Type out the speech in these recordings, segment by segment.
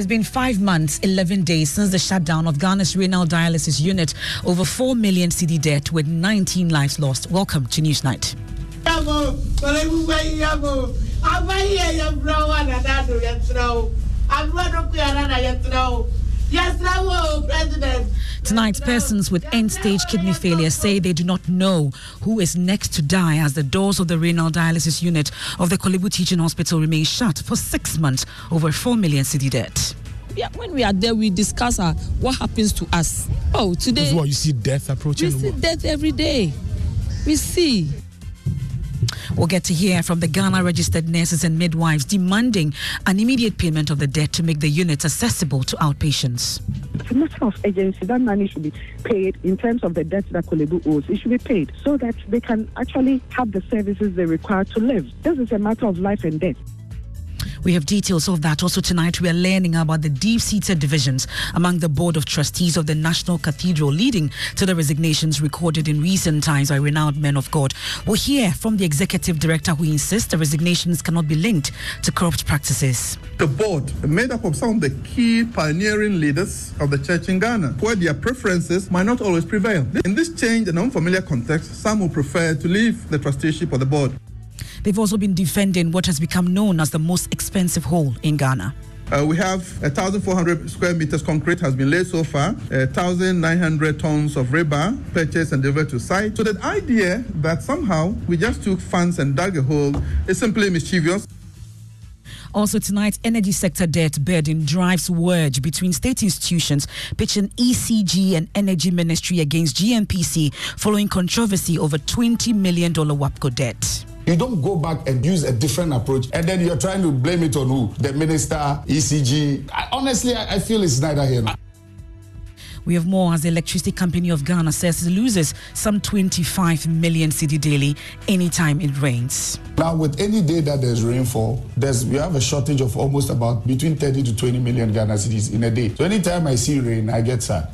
It's been five months, 11 days since the shutdown of Ghana's renal dialysis unit. Over 4 million cedi debt with 19 lives lost. Welcome to News Night. Tonight, persons with end stage kidney failure say they do not know who is next to die as the doors of the renal dialysis unit of the Korle Bu Teaching Hospital remain shut for six months over 4 million cedi debt. Yeah, when we are there, we discuss uh, what happens to us. Oh, today. This is what you see death approaching. We see death every day. We see. We'll get to hear from the Ghana registered nurses and midwives demanding an immediate payment of the debt to make the units accessible to outpatients. It's matter of agency. That money should be paid in terms of the debt that Korle owes. It should be paid so that they can actually have the services they require to live. This is a matter of life and death. We have details of that. Also, tonight, we are learning about the deep seated divisions among the Board of Trustees of the National Cathedral, leading to the resignations recorded in recent times by renowned men of God. We'll hear from the executive director who insists the resignations cannot be linked to corrupt practices. The board, made up of some of the key pioneering leaders of the church in Ghana, where their preferences might not always prevail. In this change and unfamiliar context, some will prefer to leave the trusteeship of the board. They've also been defending what has become known as the most expensive hole in Ghana. Uh, we have 1,400 square meters concrete has been laid so far, 1,900 tons of rebar purchased and delivered to site. So the idea that somehow we just took funds and dug a hole is simply mischievous. Also tonight, energy sector debt burden drives wedge between state institutions, pitching ECG and Energy Ministry against GNPC following controversy over $20 million WAPCO debt. You don't go back and use a different approach, and then you're trying to blame it on who? The minister, ECG. I, honestly, I, I feel it's neither here. We have more as the Electricity Company of Ghana says it loses some 25 million cedi daily anytime it rains. Now, with any day that there's rainfall, there's we have a shortage of almost about between 30 to 20 million Ghana cedis in a day. So anytime I see rain, I get sad.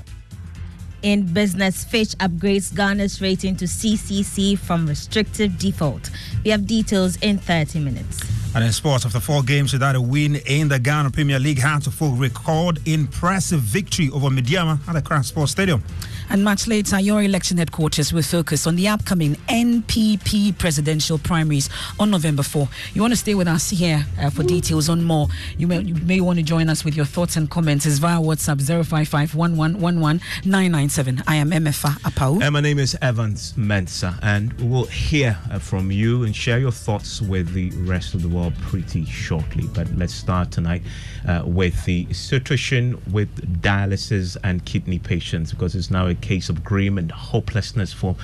In business, Fitch upgrades Ghana's rating to CCC from restrictive default. We have details in 30 minutes. And in sports, after four games without a win in the Ghana Premier League, Hearts record impressive victory over Medeama at the Crown Sports Stadium. And much later, your election headquarters will focus on the upcoming NPP presidential primaries on November 4. You want to stay with us here uh, for details on more. You may, you may want to join us with your thoughts and comments as via WhatsApp 055 I am Emefa Apawu. And my name is Evans Mensah, and we'll hear uh, from you and share your thoughts with the rest of the world pretty shortly. But let's start tonight uh, with the situation with dialysis and kidney patients because it's now a case of grim and hopelessness for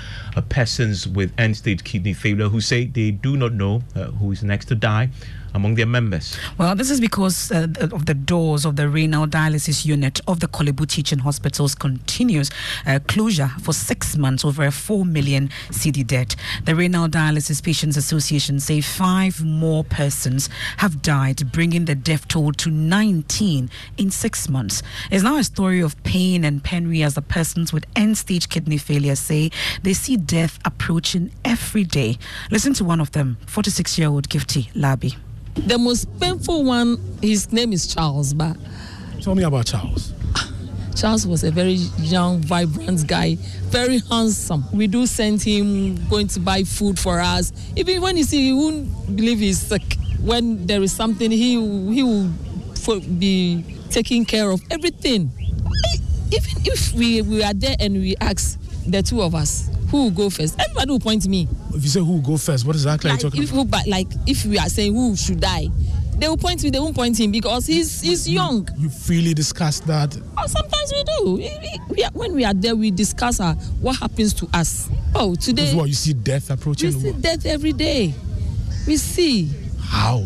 persons with end stage kidney failure who say they do not know uh, who is next to die among their members? Well, this is because uh, of the doors of the renal dialysis unit of the Korle Bu Teaching Hospitals continues uh, closure for six months over a 4 million cedi debt. The Renal Dialysis Patients Association say five more persons have died, bringing the death toll to 19 in six months. It's now a story of pain and penury as the persons with end-stage kidney failure say they see death approaching every day. Listen to one of them, 46-year-old Gifty Labi. The most painful one, his name is Charles, but. Tell me about Charles. Charles was a very young, vibrant guy, very handsome. We do send him going to buy food for us. Even when you see, he won't believe he's sick. When there is something, he he will be taking care of everything. Even if we, we are there and we ask the two of us, who will go first? Everybody will point me. If you say who will go first, what exactly like, are you talking if, about? But like if we are saying who should die, they will point me. They won't point him because he's he's young. You freely discuss that. Oh, sometimes we do. We, we are, when we are there, we discuss uh, what happens to us. Oh, today. This what you see death approaching. We see death every day. We see. How?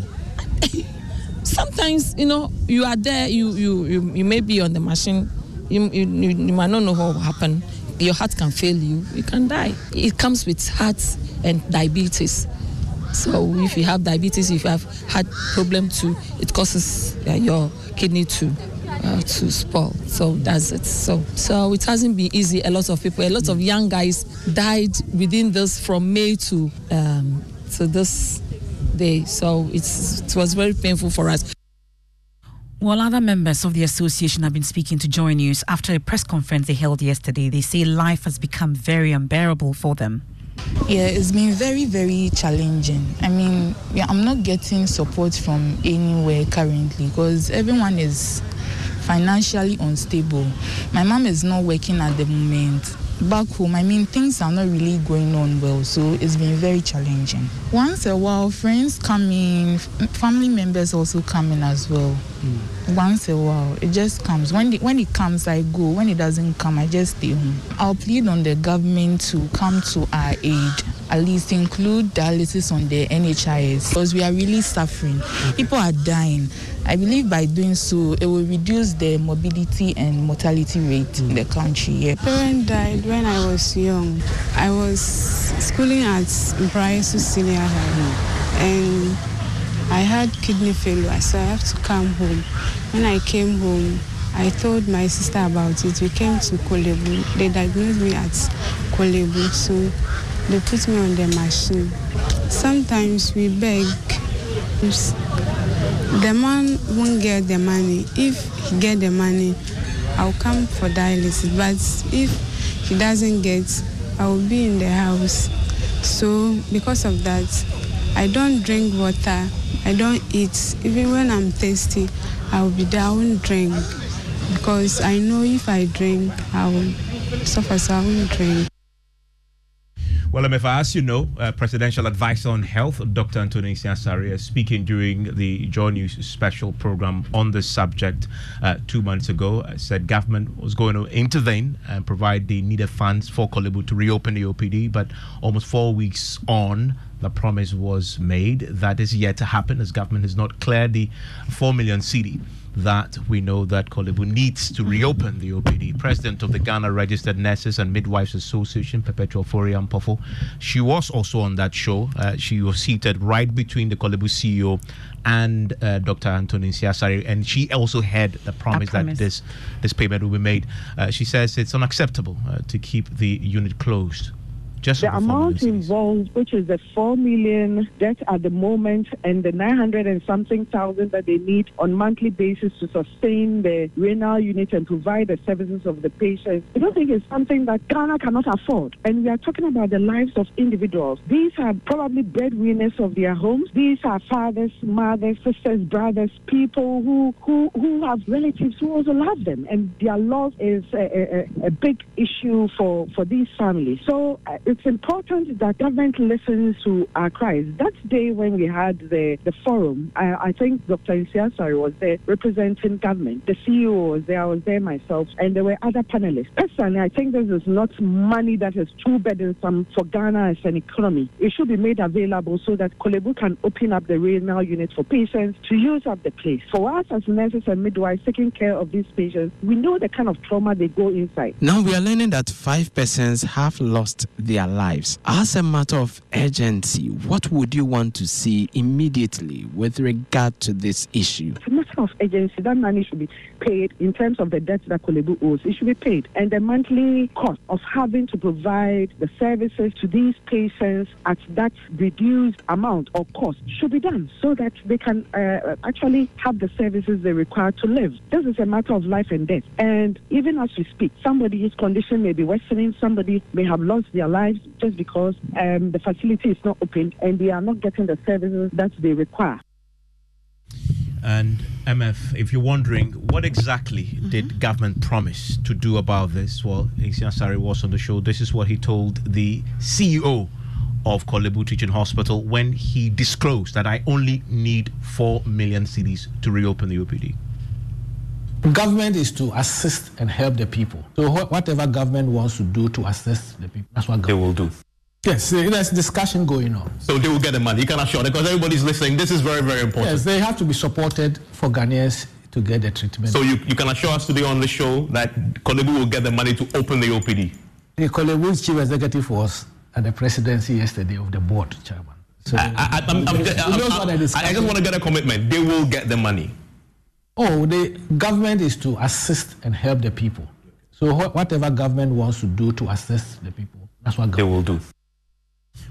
sometimes you know you are there. You you you, you may be on the machine. You, you, you might not know what will happen your heart can fail you, you can die. It comes with heart and diabetes. So if you have diabetes, if you have heart problem too, it causes uh, your kidney to uh, to spoil. So that's it. So so it hasn't been easy. A lot of people, a lot of young guys died within this from May to um, to this day. So it's it was very painful for us. While other members of the association have been speaking to Joy News after a press conference they held yesterday, they say life has become very unbearable for them. Yeah, it's been very, very challenging. I mean, yeah, I'm not getting support from anywhere currently because everyone is financially unstable. My mom is not working at the moment back home, I mean, things are not really going on well, so it's been very challenging. Once a while, friends come in, family members also come in as well. Mm. Once a while, it just comes. When the, when it comes, I go. When it doesn't come, I just stay home. I'll plead on the government to come to our aid, at least include dialysis on the NHIS, because we are really suffering. People are dying. I believe by doing so, it will reduce the morbidity and mortality rate in the country. Yeah. Parent died when I was young. I was schooling at Bryce Senior High, and I had kidney failure, so I have to come home. When I came home, I told my sister about it. We came to Korle Bu. They diagnosed me at Korle Bu, so they put me on the machine. Sometimes we beg the man won't get the money. If he get the money, I'll come for dialysis. But if he doesn't get, I will be in the house. So because of that, I don't drink water. I don't eat. Even when I'm thirsty, I will be there. I won't drink because I know if I drink, I will suffer. So I won't drink. Well, if I ask you know, uh, Presidential Advisor on Health, Dr. Anthony Nsiah-Asare, speaking during the Joy News special program on this subject uh, two months ago, uh, said government was going to intervene and provide the needed funds for Korle Bu to reopen the OPD. But almost four weeks on, the promise was made. That is yet to happen as government has not cleared the 4 million cedi that we know that Korle Bu needs to reopen the OPD. President of the Ghana Registered Nurses and Midwives Association, Perpetual Ofori-Ampofo, she was also on that show. Uh, she was seated right between the Korle Bu CEO and uh, Dr. Anthony Nsiah-Asare, and she also had the promise, promise. that this this payment will be made. Uh, she says it's unacceptable uh, to keep the unit closed. Just the amount involved, which is the four million debt at the moment, and the nine hundred and something thousand that they need on monthly basis to sustain the renal unit and provide the services of the patients. I don't think it's something that Ghana cannot afford. And we are talking about the lives of individuals. These are probably breadwinners of their homes. These are fathers, mothers, sisters, brothers, people who who, who have relatives who also love them, and their loss is a, a, a big issue for for these families. So. Uh, it's important that government listens to our cries. That day when we had the, the forum, I, I think Dr. Nsiah-Asare was there representing government. The CEO was there, I was there myself, and there were other panelists. Personally, I think this is not money that is too burdensome for Ghana as an economy. It should be made available so that Korle Bu can open up the renal unit for patients to use up the place. For us as nurses and midwives taking care of these patients, we know the kind of trauma they go inside. Now we are learning that five persons have lost their lives. As a matter of urgency, what would you want to see immediately with regard to this issue? It's a matter of urgency. That money should be paid in terms of the debt that Korle Bu owes. It should be paid. And the monthly cost of having to provide the services to these patients at that reduced amount or cost should be done so that they can uh, actually have the services they require to live. This is a matter of life and death. And even as we speak, somebody's condition may be worsening, somebody may have lost their lives just because um, the facility is not open and they are not getting the services that they require. And Emefa, if you're wondering what exactly did government promise to do about this, well, Nsiah-Asare was on the show. This is what he told the CEO of Korle Bu Teaching Hospital when he disclosed that I only need 4 million cedis to reopen the OPD. Government is to assist and help the people. So wh- whatever government wants to do to assist the people, that's what They will do. Yes, there's discussion going on. So they will get the money. You can assure because everybody's listening. This is very, very important. Yes, they have to be supported for Ghanaians to get the treatment. So you, you can assure us today on the show that Korle Bu will get the money to open the OPD. the Korle Bu's chief executive was at the presidency yesterday of the board chairman. So I, I, I'm, I'm, he just, knows I'm- what the I, I just want to get a commitment. They will get the money. Oh, the government is to assist and help the people. So wh- whatever government wants to do to assist the people, that's what they will do.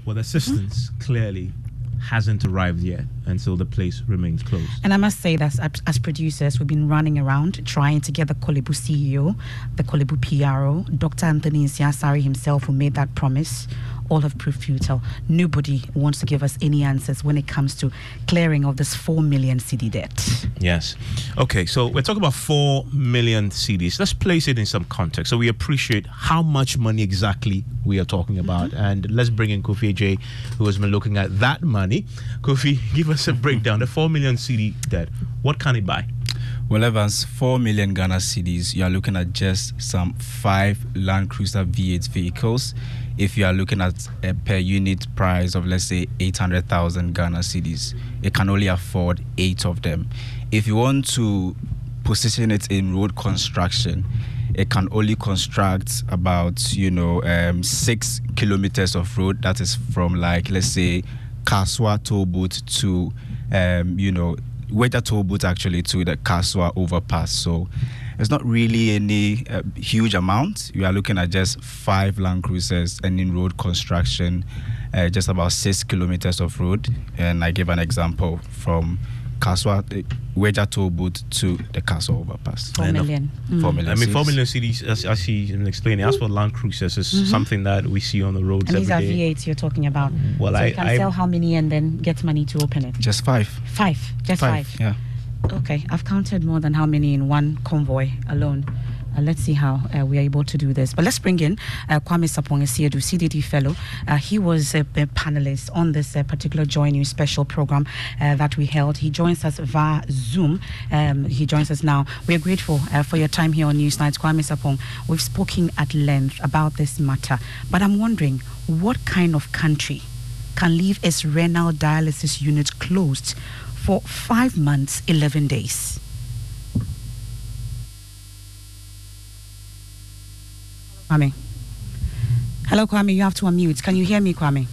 Well, the assistance clearly hasn't arrived yet, and so the place remains closed. And I must say that as, as producers, we've been running around trying to get the Korle CEO, the Korle Bu PRO, Dr. Anthony Nsiah-Asare himself, who made that promise. All have proved futile. Nobody wants to give us any answers when it comes to clearing of this 4 million cedi debt. Yes. Okay, so we're talking about 4 million cedis. Let's place it in some context so we appreciate how much money exactly we are talking about. Mm-hmm. And let's bring in Kofi J, who has been looking at that money. Kofi, give us a breakdown. The 4 million cedi debt, what can it buy? Well, Evans, 4 million Ghana cedis, you are looking at just some five Land Cruiser V8 vehicles. If you are looking at a per unit price of, let's say, 800,000 Ghana cedis, it can only afford eight of them. If you want to position it in road construction, it can only construct about, you know, um, six kilometers of road. That is from, like, let's say, Kasoa booth to, um, you know, Weija toll booth actually to the Kasoa overpass. So it's not really any uh, huge amount. We are looking at just five Land Cruisers and in road construction, uh, just about six kilometers of road. And I give an example from Kasoa, Weija toll booth to the Kasoa overpass. Four million. Four Mm. million. I mean, 4 cedis. million cedis, as, as he was explaining, as for Land Cruisers, is Mhm. something that we see on the roads And these are every day. V8s you're talking about. Well, so I- you can I- sell how many and then get money to open it? Just five. Five. Just five. Yeah. Okay, I've counted more than how many in one convoy alone. Uh, let's see how uh, we are able to do this. But let's bring in uh, Kwame Sarpong Asiedu, CDD fellow. Uh, he was a, a panelist on this uh, particular Joy News special program uh, that we held. He joins us via Zoom. Um, he joins us now. We're grateful uh, for your time here on Newsnight. Kwame Sarpong, we've spoken at length about this matter, but I'm wondering what kind of country can leave its renal dialysis unit closed for five months, 11 days. Kwame. Hello, Kwame. You have to unmute. Can you hear me, Kwame?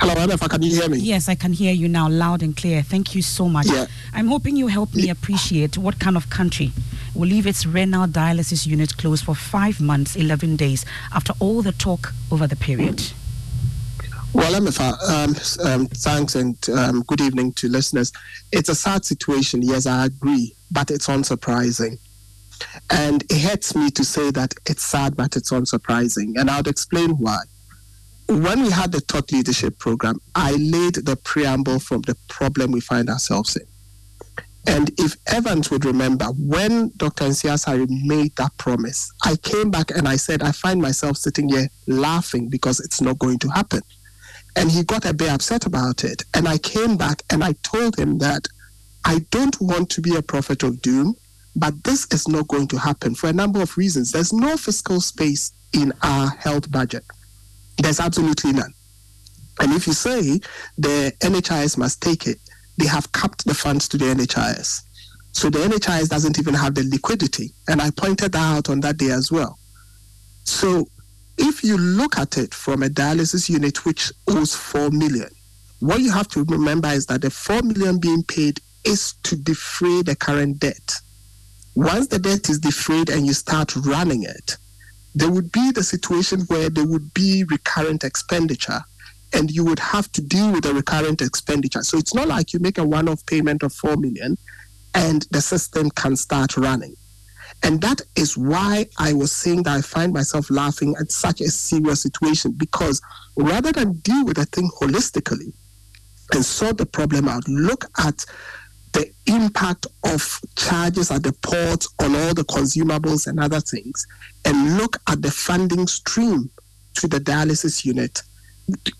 Hello, Rebecca. Can you hear me? Yes, I can hear you now, loud and clear. Thank you so much. Yeah. I'm hoping you help me appreciate what kind of country will leave its renal dialysis unit closed for five months, 11 days after all the talk over the period. Well, Emefa, um, um, thanks and um, good evening to listeners. It's a sad situation, yes, I agree, but it's unsurprising. And it hurts me to say that it's sad, but it's unsurprising. And I'll explain why. When we had the Thought Leadership Program, I laid the preamble from the problem we find ourselves in. And if Evans would remember, when Dr. Nsiah-Asare made that promise, I came back and I said, I find myself sitting here laughing because it's not going to happen. And he got a bit upset about it. And I came back and I told him that I don't want to be a prophet of doom, but this is not going to happen for a number of reasons. There's no fiscal space in our health budget, there's absolutely none. And if you say the NHIS must take it, they have capped the funds to the NHIS. So the NHIS doesn't even have the liquidity. And I pointed that out on that day as well. So if you look at it from a dialysis unit which owes 4 million, what you have to remember is that the 4 million being paid is to defray the current debt. Once the debt is defrayed and you start running it, there would be the situation where there would be recurrent expenditure and you would have to deal with the recurrent expenditure. So it's not like you make a one-off payment of 4 million and the system can start running. And that is why I was saying that I find myself laughing at such a serious situation because rather than deal with the thing holistically and sort the problem out, look at the impact of charges at the port on all the consumables and other things, and look at the funding stream to the dialysis unit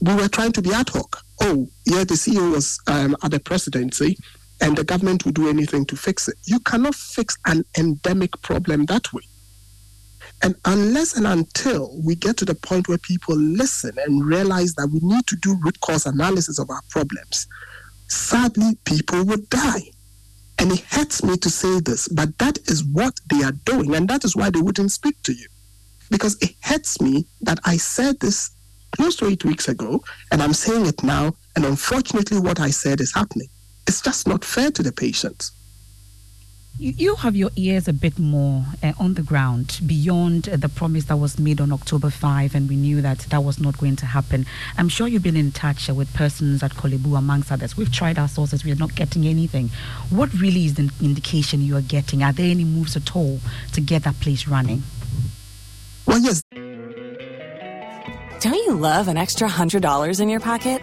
we were trying to be ad hoc. Oh, yeah, the CEO was um, at the presidency and the government will do anything to fix it. You cannot fix an endemic problem that way. And unless and until we get to the point where people listen and realize that we need to do root cause analysis of our problems, sadly, people would die. And it hurts me to say this, but that is what they are doing. And that is why they wouldn't speak to you. Because it hurts me that I said this close to eight weeks ago, and I'm saying it now, and unfortunately, what I said is happening. It's just not fair to the patients. You, you have your ears a bit more uh, on the ground beyond uh, the promise that was made on October 5, and we knew that that was not going to happen. I'm sure you've been in touch uh, with persons at Korle Bu, amongst others. We've tried our sources, we're not getting anything. What really is the indication you are getting? Are there any moves at all to get that place running? Well, yes. Don't you love an extra $100 in your pocket?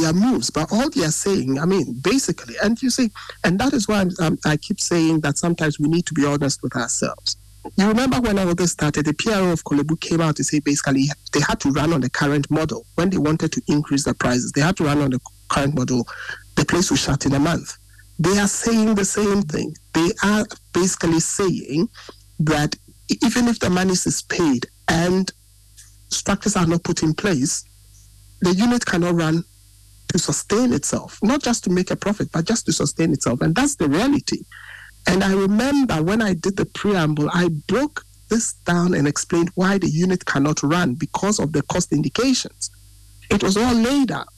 Their moves, but all they are saying, I mean, basically, and you see, and that is why I keep saying that sometimes we need to be honest with ourselves. You remember when all this started, the PRO of Korle Bu came out to say basically they had to run on the current model. When they wanted to increase the prices, they had to run on the current model. The place was shut in a month. They are saying the same thing. They are basically saying that even if the money is paid and structures are not put in place, the unit cannot run to sustain itself, not just to make a profit, but just to sustain itself. And that's the reality. And I remember when I did the preamble, I broke this down and explained why the unit cannot run because of the cost indications. It was all laid out.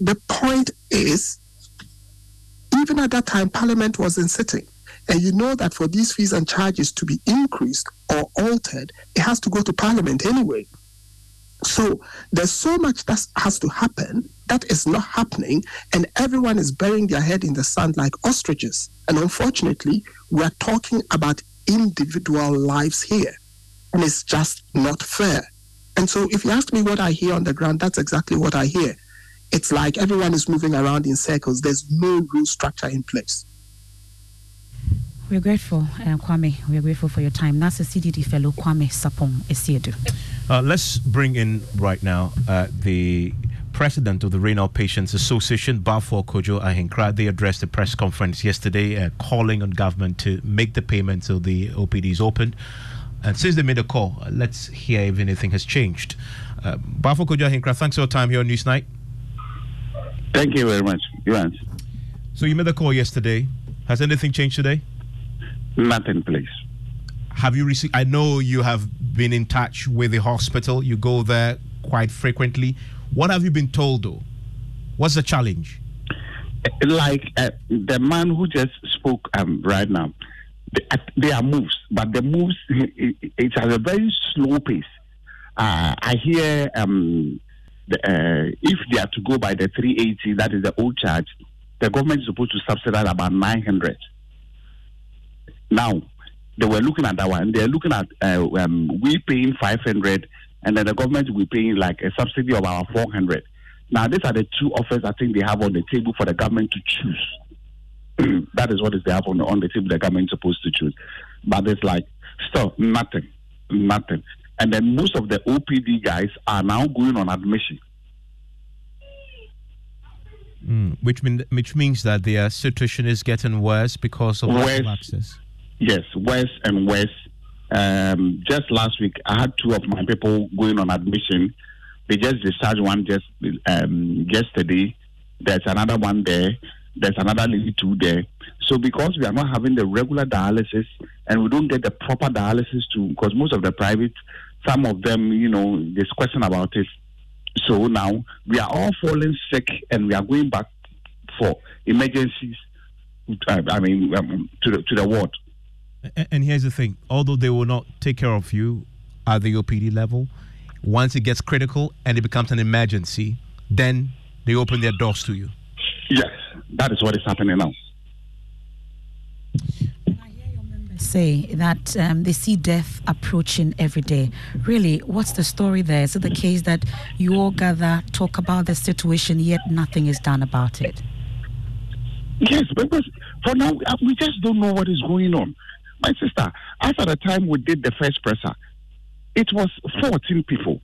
The point is, even at that time, Parliament wasn't sitting. And you know that for these fees and charges to be increased or altered, it has to go to Parliament anyway. So there's so much that has to happen that is not happening, and everyone is burying their head in the sand like ostriches. And unfortunately, we are talking about individual lives here, and it's just not fair. And so, if you ask me what I hear on the ground, that's exactly what I hear. It's like everyone is moving around in circles. There's no rule structure in place. We're grateful, uh, Kwame. We're grateful for your time. That's a CDD fellow, Kwame Sarpong Asiedu. Uh, let's bring in right now uh, the president of the Renal Patients Association, Bafo Kojo Ahenkra. They addressed a press conference yesterday uh, calling on government to make the payment till the OPD is opened. And since they made a call, uh, let's hear if anything has changed. Uh, Bafo Kojo Ahenkra, thanks for your time here on Newsnight. Thank you very much, Ivan. So you made a call yesterday. Has anything changed today? Nothing, please. Have you received? I know you have been in touch with the hospital. You go there quite frequently. What have you been told, though? What's the challenge? Like uh, the man who just spoke um, right now, they, uh, are moves, but the moves it, it's at a very slow pace. Uh, I hear um, the, uh, if they are to go by the 380, that is the old charge, the government is supposed to subsidize about 900. Now, they were looking at that one. They're looking at uh, um, we paying 500 and then the government will be paying like a subsidy of about 400. Now, these are the two offers I think they have on the table for the government to choose. that is what is they have on the, on the table the government is supposed to choose. But it's like, still, nothing, nothing. And then most of the OPD guys are now going on admission. Mm, which, mean, which means that their situation is getting worse because of worse, access. Yes, worse and worse. Um, just last week, I had two of my people going on admission. They just discharged one just um, yesterday. There's another one there. There's another lady too there. So because we are not having the regular dialysis and we don't get the proper dialysis too, because most of the private, some of them, you know, there's question about it. So now we are all falling sick and we are going back for emergencies. Uh, I mean, um, to the to the ward. And here's the thing although they will not take care of you at the OPD level, once it gets critical and it becomes an emergency, then they open their doors to you. Yes, that is what is happening now. And I hear your members say that um, they see death approaching every day. Really, what's the story there? Is it the case that you all gather, talk about the situation, yet nothing is done about it? Yes, because for now, uh, we just don't know what is going on. My sister, as at the time we did the first presser, it was 14 people.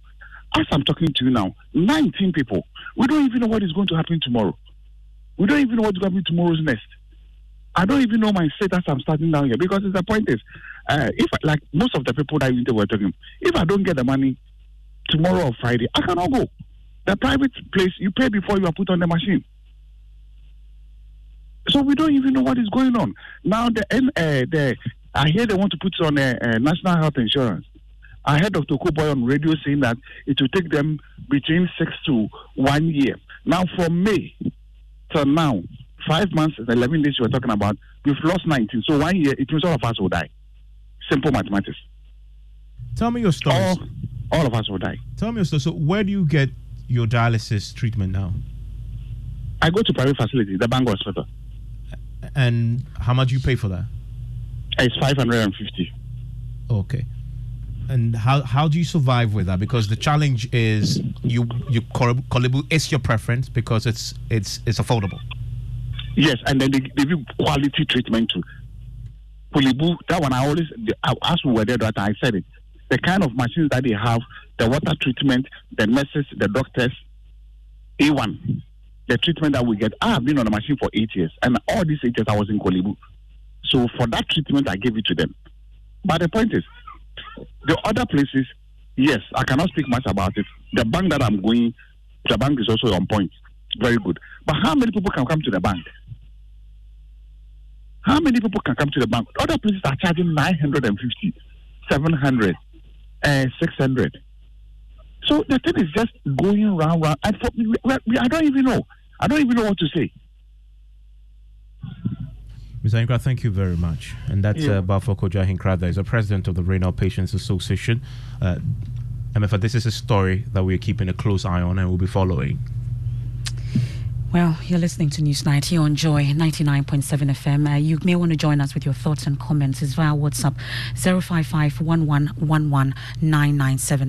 As I'm talking to you now, 19 people. We don't even know what is going to happen tomorrow. We don't even know what's going to happen tomorrow's next. I don't even know my status I'm starting down here because the point is, uh, if like most of the people that you were talking, if I don't get the money tomorrow or Friday, I cannot go. The private place you pay before you are put on the machine. So we don't even know what is going on now. The uh, the I hear they want to put on a, a national health insurance. I heard Dr. Okoe-Boye on radio saying that it will take them between six to one year. Now, from May till now, five months and 11 days we're talking about, we've lost 19. So one year, it means all of us will die. Simple mathematics. Tell me your story. All, all of us will die. Tell me your story. So, where do you get your dialysis treatment now? I go to private facility, the Bank Hospital. And how much do you pay for that? Uh, it's 550. Okay. And how how do you survive with that? Because the challenge is you you Korle Bu is your preference because it's it's it's affordable. Yes, and then they, give you quality treatment too. Korle Bu, that one I always as we were there that I said it. The kind of machines that they have, the water treatment, the nurses, the doctors, A1, the treatment that we get. I have been on a machine for eight years, and all these eight years I was in Korle Bu. So for that treatment, I gave it to them. But the point is, the other places, yes, I cannot speak much about it. The bank that I'm going, the bank is also on point. Very good. But how many people can come to the bank? How many people can come to the bank? Other places are charging 950, 700, uh, 600. So the thing is just going round, round. We, we, I don't even know. I don't even know what to say. Mr. Hinkra, thank you very much. And that's yeah. uh, Bafo Kojo Hinkrada, is the president of the Renal Patients Association. Uh, Emefa, this is a story that we're keeping a close eye on and we'll be following. Well, you're listening to Newsnight here on Joy 99.7 FM. Uh, you may want to join us with your thoughts and comments. It's via WhatsApp 055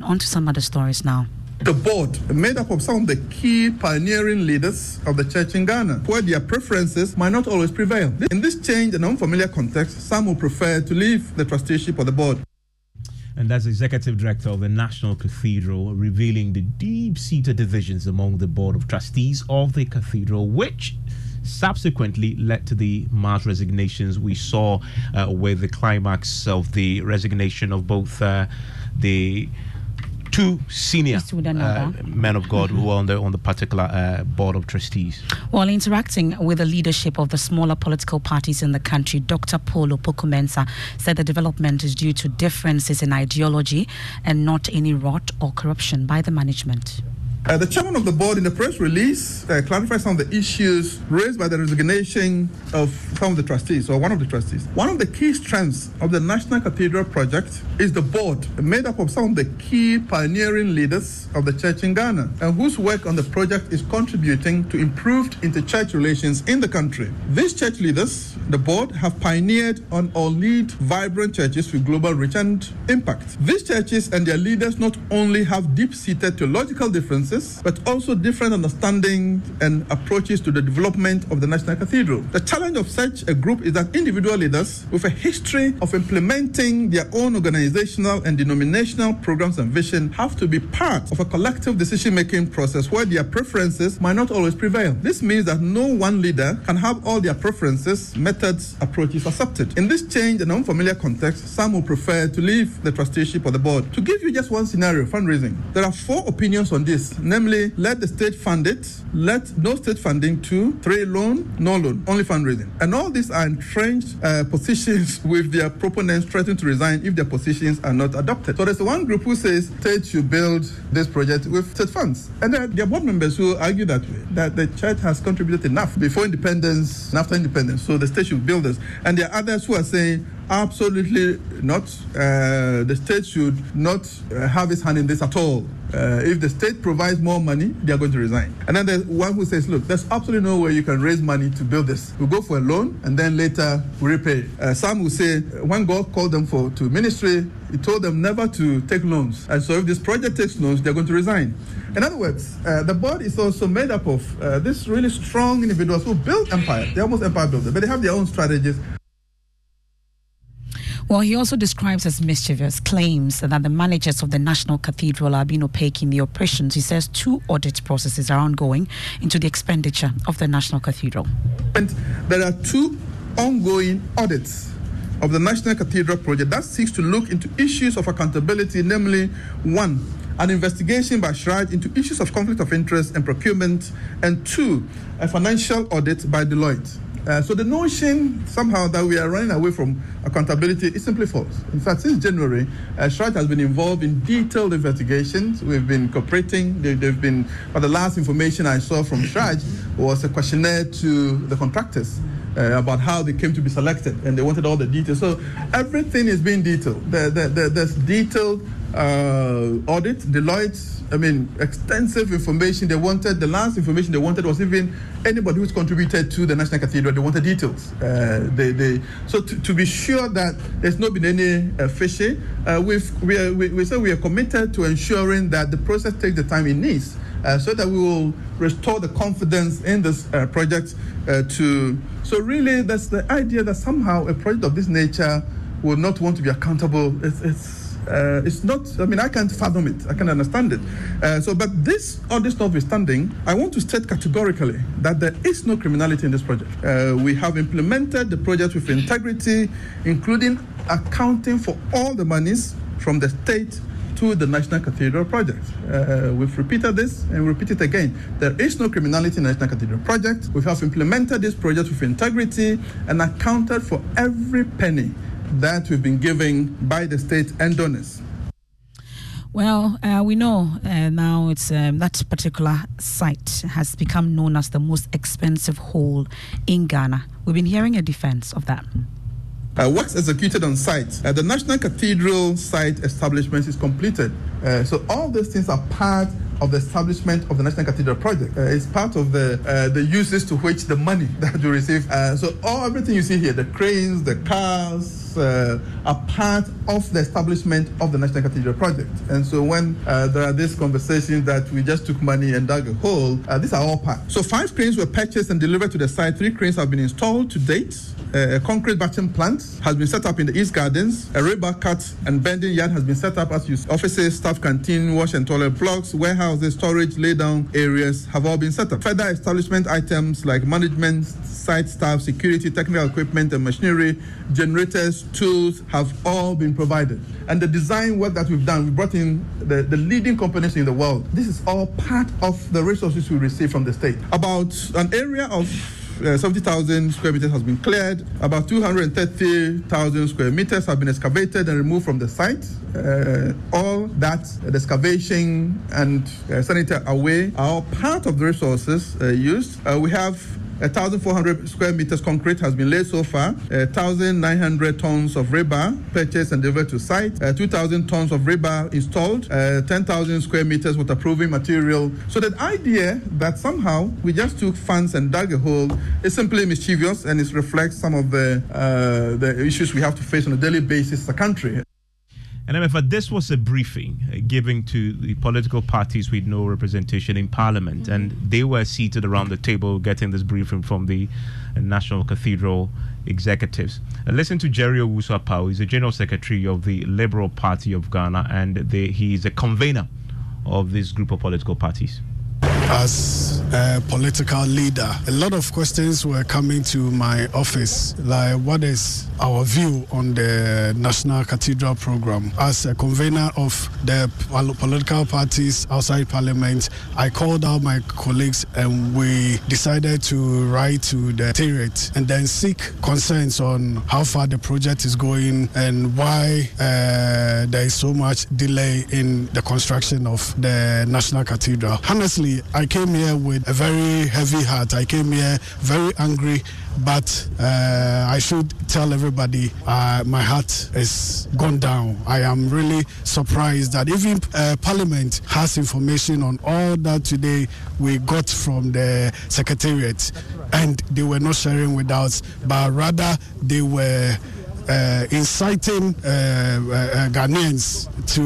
On to some other stories now. The board, made up of some of the key pioneering leaders of the church in Ghana, where their preferences might not always prevail. In this change and unfamiliar context, some will prefer to leave the trusteeship of the board and that's executive director of the National Cathedral, revealing the deep seated divisions among the board of trustees of the cathedral, which subsequently led to the mass resignations we saw uh, with the climax of the resignation of both uh, the two senior uh, men of God who are on the on the particular uh, board of trustees. While interacting with the leadership of the smaller political parties in the country, Dr. Paul Opoku-Mensah said the development is due to differences in ideology and not any rot or corruption by the management. Uh, the chairman of the board, in the press release, uh, clarified some of the issues raised by the resignation of some of the trustees, or one of the trustees. One of the key strengths of the National Cathedral Project is the board, made up of some of the key pioneering leaders of the church in Ghana, and whose work on the project is contributing to improved inter-church relations in the country. These church leaders, the board, have pioneered on or lead vibrant churches with global reach and impact. These churches and their leaders not only have deep-seated theological differences but also different understanding and approaches to the development of the National Cathedral. The challenge of such a group is that individual leaders with a history of implementing their own organizational and denominational programs and vision have to be part of a collective decision making process where their preferences might not always prevail. This means that no one leader can have all their preferences, methods, approaches accepted. In this change and unfamiliar context, some will prefer to leave the trusteeship or the board. To give you just one scenario, fundraising, there are four opinions on this namely let the state fund it, let no state funding, to, three loan, no loan, only fundraising. And all these are entrenched uh, positions with their proponents threatening to resign if their positions are not adopted. So there's one group who says state should build this project with state funds. And there, are board members who argue that way, that the church has contributed enough before independence and after independence, so the state should build this. And there are others who are saying Absolutely not. Uh, the state should not uh, have its hand in this at all. Uh, if the state provides more money, they are going to resign. And then there's one who says, look, there's absolutely no way you can raise money to build this. We go for a loan and then later we repay. Uh, some will say, when God called them for to ministry, he told them never to take loans. And so if this project takes loans, they're going to resign. In other words, uh, the board is also made up of uh, these really strong individuals who build empire. They're almost empire builders, but they have their own strategies well, he also describes as mischievous claims that the managers of the National Cathedral are being opaque in the operations. He says two audit processes are ongoing into the expenditure of the National Cathedral. And there are two ongoing audits of the National Cathedral project that seeks to look into issues of accountability, namely, one, an investigation by CHRAJ into issues of conflict of interest and procurement, and two, a financial audit by Deloitte. Uh, so the notion somehow that we are running away from accountability is simply false. In fact, since January, uh, CHRAJ has been involved in detailed investigations. We've been cooperating. They, have been, but the last information I saw from CHRAJ was a questionnaire to the contractors. Uh, about how they came to be selected, and they wanted all the details. So everything is being detailed. The, the, the, there's detailed uh, audit. Deloitte I mean, extensive information they wanted. The last information they wanted was even anybody who's contributed to the National Cathedral. They wanted details. Uh, they, they, so to, to, be sure that there's not been any uh, fishing, uh, we've, we, are, we, we say we are committed to ensuring that the process takes the time it needs, uh, so that we will restore the confidence in this uh, project. Uh, to so really, that's the idea that somehow a project of this nature will not want to be accountable. It's, it's uh, it's not, I mean, I can't fathom it. I can understand it. Uh, so, but this, all this notwithstanding, I want to state categorically that there is no criminality in this project. Uh, we have implemented the project with integrity, including accounting for all the monies from the state to the National Cathedral project. Uh, we've repeated this and repeat it again. There is no criminality in the National Cathedral project. We have implemented this project with integrity and accounted for every penny that we've been giving by the state and donors. Well, uh, we know uh, now it's um, that particular site has become known as the most expensive hole in Ghana. We've been hearing a defense of that. Uh, works executed on site. Uh, the National Cathedral site establishment is completed. Uh, so all these things are part of the establishment of the National Cathedral project. Uh, it's part of the uh, the uses to which the money that we receive. Uh, so all everything you see here, the cranes, the cars, uh, are part of the establishment of the National Cathedral project. And so when uh, there are these conversations that we just took money and dug a hole, uh, these are all part. So five cranes were purchased and delivered to the site. Three cranes have been installed to date. a concrete batching plant has been set up in the East Gardens. A rebar cut and bending yard has been set up as you offices, staff canteen, wash and toilet blocks, warehouses, storage, laydown areas have all been set up. Further establishment items like management, site staff, security, technical equipment and machinery, generators, tools have all been provided. And the design work that we've done, we brought in the, the leading companies in the world. This is all part of the resources we receive from the state. About an area of uh, 70,000 square meters has been cleared. About 230,000 square meters have been excavated and removed from the site. Uh, all that, uh, the excavation and uh, sanitary away are all part of the resources uh, used. Uh, we have 1,400 square meters concrete has been laid so far. 1,900 tons of rebar purchased and delivered to site. Uh, 2,000 tons of rebar installed. Uh, 10,000 square meters waterproofing material. So the idea that somehow we just took funds and dug a hole is simply mischievous and it reflects some of the uh, the issues we have to face on a daily basis as a country. And Emefa, this was a briefing uh, given to the political parties with no representation in parliament, mm-hmm. and they were seated around the table getting this briefing from the uh, National Cathedral executives. Uh, listen to Jerry Owusu He's the General Secretary of the Liberal Party of Ghana, and the, he is a convener of this group of political parties as a political leader. A lot of questions were coming to my office, like what is our view on the National Cathedral program. As a convener of the political parties outside Parliament, I called out my colleagues and we decided to write to the Secretariat and then seek concerns on how far the project is going and why uh, there is so much delay in the construction of the National Cathedral. Honestly, I came here with a very heavy heart. I came here very angry, but uh, I should tell everybody uh, my heart is gone down. I am really surprised that even uh, Parliament has information on all that today we got from the Secretariat, and they were not sharing with us, but rather they were inciting uh, uh, Ghanaians to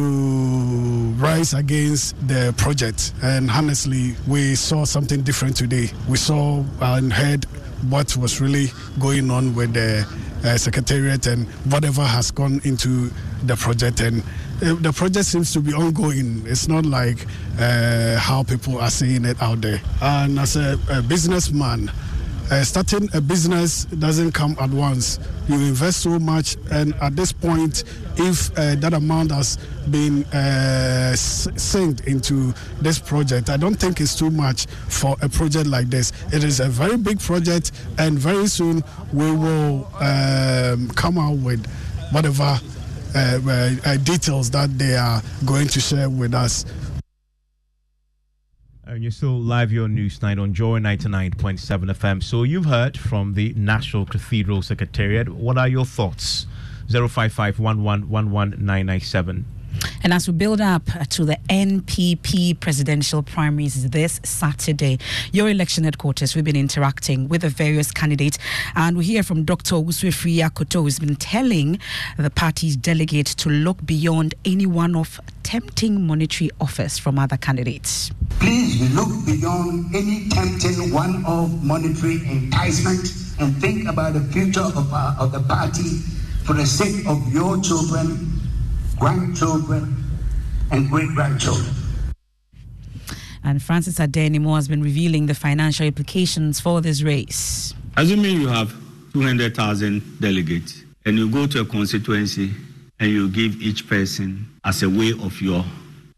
rise against the project. And honestly, we saw something different today. We saw and heard what was really going on with the uh, secretariat and whatever has gone into the project and uh, the project seems to be ongoing it's not like uh, how people are seeing it out there and as a, a businessman uh, starting a business doesn't come at once. You invest so much, and at this point, if uh, that amount has been uh, synced into this project, I don't think it's too much for a project like this. It is a very big project, and very soon we will um, come out with whatever uh, uh, details that they are going to share with us and you're still live your news night on Joy 99.7 FM. So you've heard from the National Cathedral Secretariat. What are your thoughts? 055 and as we build up to the NPP presidential primaries this Saturday, your election headquarters, we've been interacting with the various candidates. And we hear from Dr. Owusu Afriyie Akoto, who's been telling the party's delegates to look beyond any one of tempting monetary offers from other candidates. Please look beyond any tempting one of monetary enticement and think about the future of, uh, of the party for the sake of your children grandchildren, and great grandchildren. And Francis Addai-Nimoh has been revealing the financial implications for this race. Assuming you mean, you have 200,000 delegates and you go to a constituency and you give each person as a way of your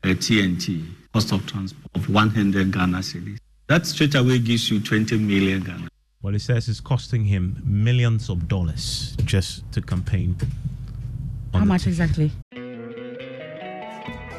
uh, TNT, cost of transport of 100 Ghana cedis. That straight away gives you 20 million Ghana. Well, he says it's costing him millions of dollars just to campaign. How much exactly?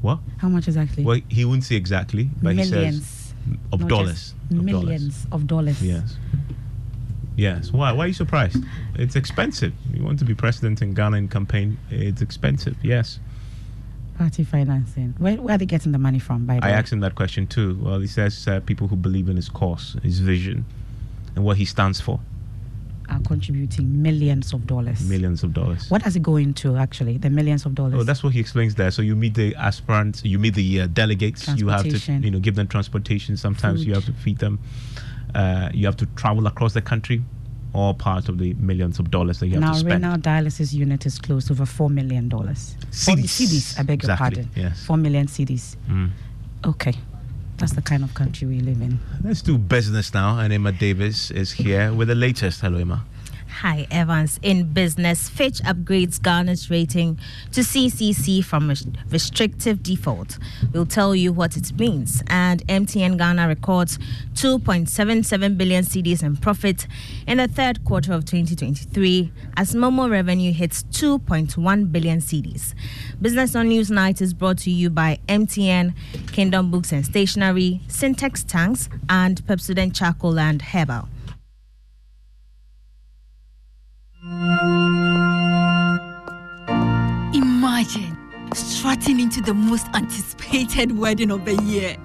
What? How much exactly? Well, he wouldn't say exactly, but he says of dollars. Of dollars. Millions of dollars. Yes. Yes. Why? Why are you surprised? It's expensive. You want to be president in Ghana and campaign? It's expensive. Yes. Party financing. Where, where are they getting the money from, by the I way? asked him that question too. Well, he says uh, people who believe in his cause, his vision, and what he stands for. Are contributing millions of dollars. Millions of dollars. What does it go into, actually? The millions of dollars? Oh, that's what he explains there. So you meet the aspirants, you meet the uh, delegates. You have to, you know, give them transportation. Sometimes you have to feed them. Uh, you have to travel across the country. All part of the millions of dollars that you have now, to spend. Now, renal dialysis unit is close over $4 million. dollars. cedis. cedis, I beg your pardon. yes. 4 million cedis. Mm. Okay. That's the kind of country we live in. Let's do business now. And Emma Davis is here with the latest. Hello, Emma. Hi, Evans. In business, Fitch upgrades Ghana's rating to CCC from restrictive default. We'll tell you what it means. And MTN Ghana records 2.77 billion cedis in profit in the third quarter of 2023 as Momo revenue hits 2.1 billion cedis. Business on News Night is brought to you by MTN, Kingdom Books and Stationery, Syntex Tanks, and Pepsodent Charcoal and Herbal. Imagine strutting into the most anticipated wedding of the year.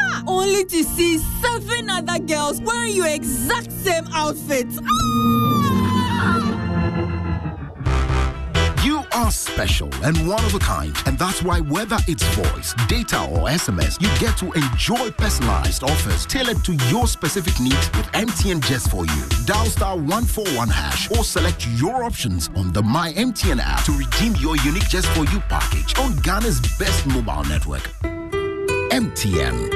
Ah, Only to see seven other girls wearing your exact same outfit. You are special and one of a kind, and that's why whether it's voice, data, or SMS, you get to enjoy personalized offers tailored to your specific needs with MTN just for you. Dial star 141 hash or select your options on the My MTN app to redeem your unique just for you package on Ghana's best mobile network. MTN.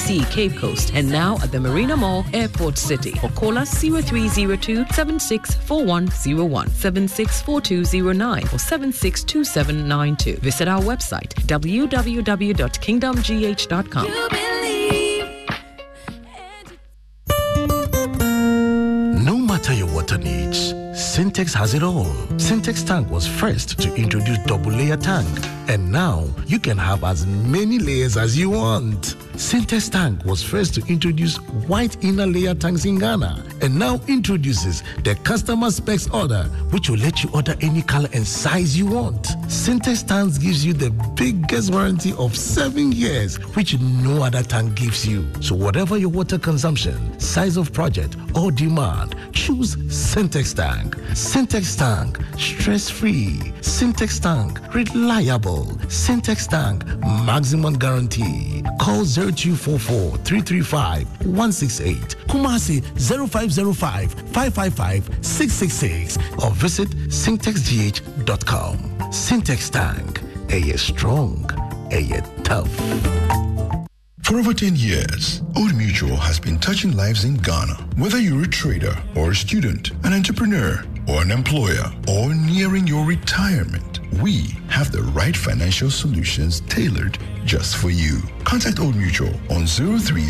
Cape Coast, and now at the Marina Mall, Airport City. Or call us 0302 764101, 764209, or 762792. Visit our website www.kingdomgh.com. No matter your water needs, Syntex has it all. Syntex tank was first to introduce double layer tank, and now you can have as many layers as you want. Syntex Tank was first to introduce white inner layer tanks in Ghana and now introduces the customer specs order, which will let you order any color and size you want. Syntex Tanks gives you the biggest warranty of seven years, which no other tank gives you. So, whatever your water consumption, size of project, or demand, choose Syntex Tank. Syntex Tank, stress free. Syntex Tank, reliable. Syntex Tank, maximum guarantee. Call 0244 335 168. Kumasi 0505 555 666 or visit syntexgh.com. Syntex Tank, a strong, a tough. For over 10 years, Old Mutual has been touching lives in Ghana. Whether you're a trader or a student, an entrepreneur or an employer, or nearing your retirement, we have the right financial solutions tailored just for you. Contact Old Mutual on 030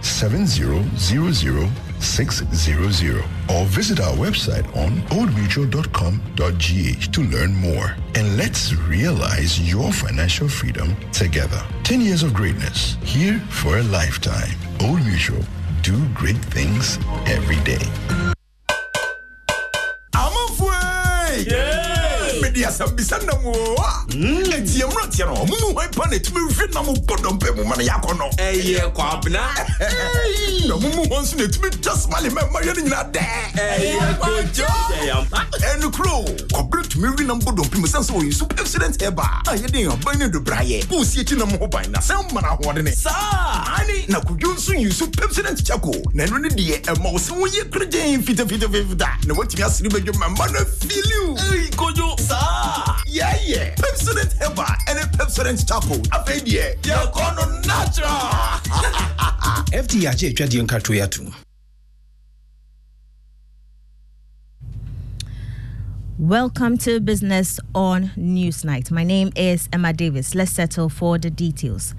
7000 600 or visit our website on oldmutual.com.gh to learn more. And let's realize your financial freedom together. 10 years of greatness, here for a lifetime. Old Mutual, do great things every day. Yeah. Mede asɛmbisa nam o a ɛtiɛ mmeranteɛ no ɔmo mu hwan pa na ɛtumi hwe nam bɔ dɔmpɛ mu ma no yɛakɔ no ɛyɛ kwabena na mo mu hɔ nso na ɛtumi twa somale ma mmareɛ no nyinaa dɛ ɛyɛ kɔgyo ɛnokuro kɔberɛ tumi we nam bɔ dɔmpɛ mu sɛn sɛ ɔyɛ so accident ɛba a yɛde aban no dobraeɛ bɔɔsi akyi nam ho ban na sɛ ma no ahoɔdene saa ane na kodwo nso yi so pepsident kyako na ɛno ne deɛ ɛma wo sɛ woyɛ koragyen fitafitafita na woatumi asere bɛdwo ma mma no afiliw kodwo saa yeah, yeah. Pepsodent Heba and a Pepsodent. Afei deɛ, yɛkɔ no natural. FD agye atwa deɛ nkatoa to. Welcome to Business on Newsnight. My name is Emma Davis. Let's settle for the details.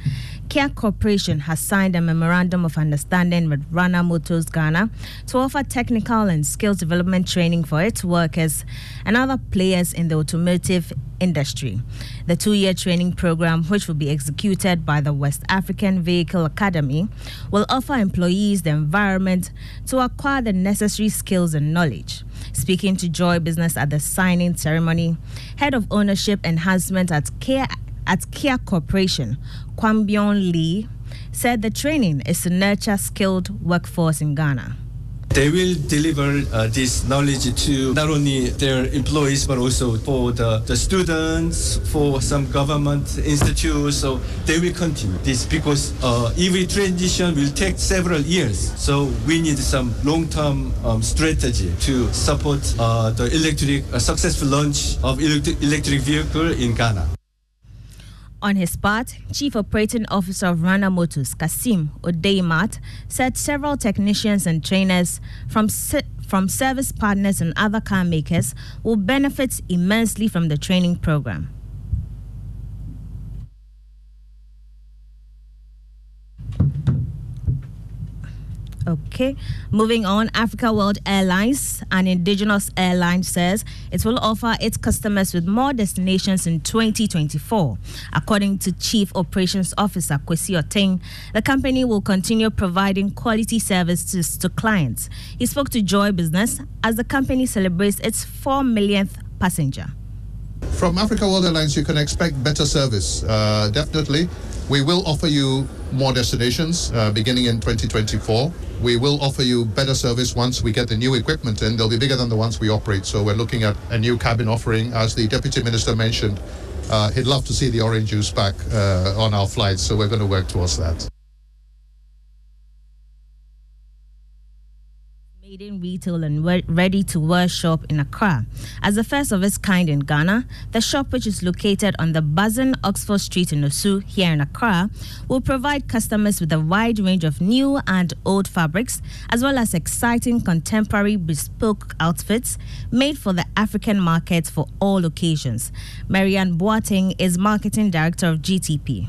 Kia Corporation has signed a memorandum of understanding with Rana Motors Ghana to offer technical and skills development training for its workers and other players in the automotive industry. The two year training program, which will be executed by the West African Vehicle Academy, will offer employees the environment to acquire the necessary skills and knowledge. Speaking to Joy Business at the signing ceremony, Head of Ownership Enhancement at Kia, at Kia Corporation, Kwambion Lee, said the training is to nurture skilled workforce in Ghana. They will deliver uh, this knowledge to not only their employees but also for the, the students, for some government institutes. So they will continue this because uh, EV transition will take several years. So we need some long-term um, strategy to support uh, the electric successful launch of electric vehicle in Ghana. On his part, Chief Operating Officer of Rana Motors, Kasim Odeimat, said several technicians and trainers from from service partners and other car makers will benefit immensely from the training program. Okay, moving on. Africa World Airlines, an indigenous airline, says it will offer its customers with more destinations in 2024. According to Chief Operations Officer Kwesi Oteng, the company will continue providing quality services to clients. He spoke to Joy Business as the company celebrates its 4 millionth passenger. From Africa World Airlines, you can expect better service. Uh, definitely. We will offer you more destinations uh, beginning in 2024. We will offer you better service once we get the new equipment in. They'll be bigger than the ones we operate. So we're looking at a new cabin offering. As the Deputy Minister mentioned, uh, he'd love to see the orange juice back uh, on our flights. So we're going to work towards that. Leading retail and ready to wear shop in Accra. As the first of its kind in Ghana, the shop, which is located on the buzzing Oxford Street in Osu here in Accra, will provide customers with a wide range of new and old fabrics, as well as exciting contemporary bespoke outfits made for the African market for all occasions. Marianne Boateng is Marketing Director of GTP.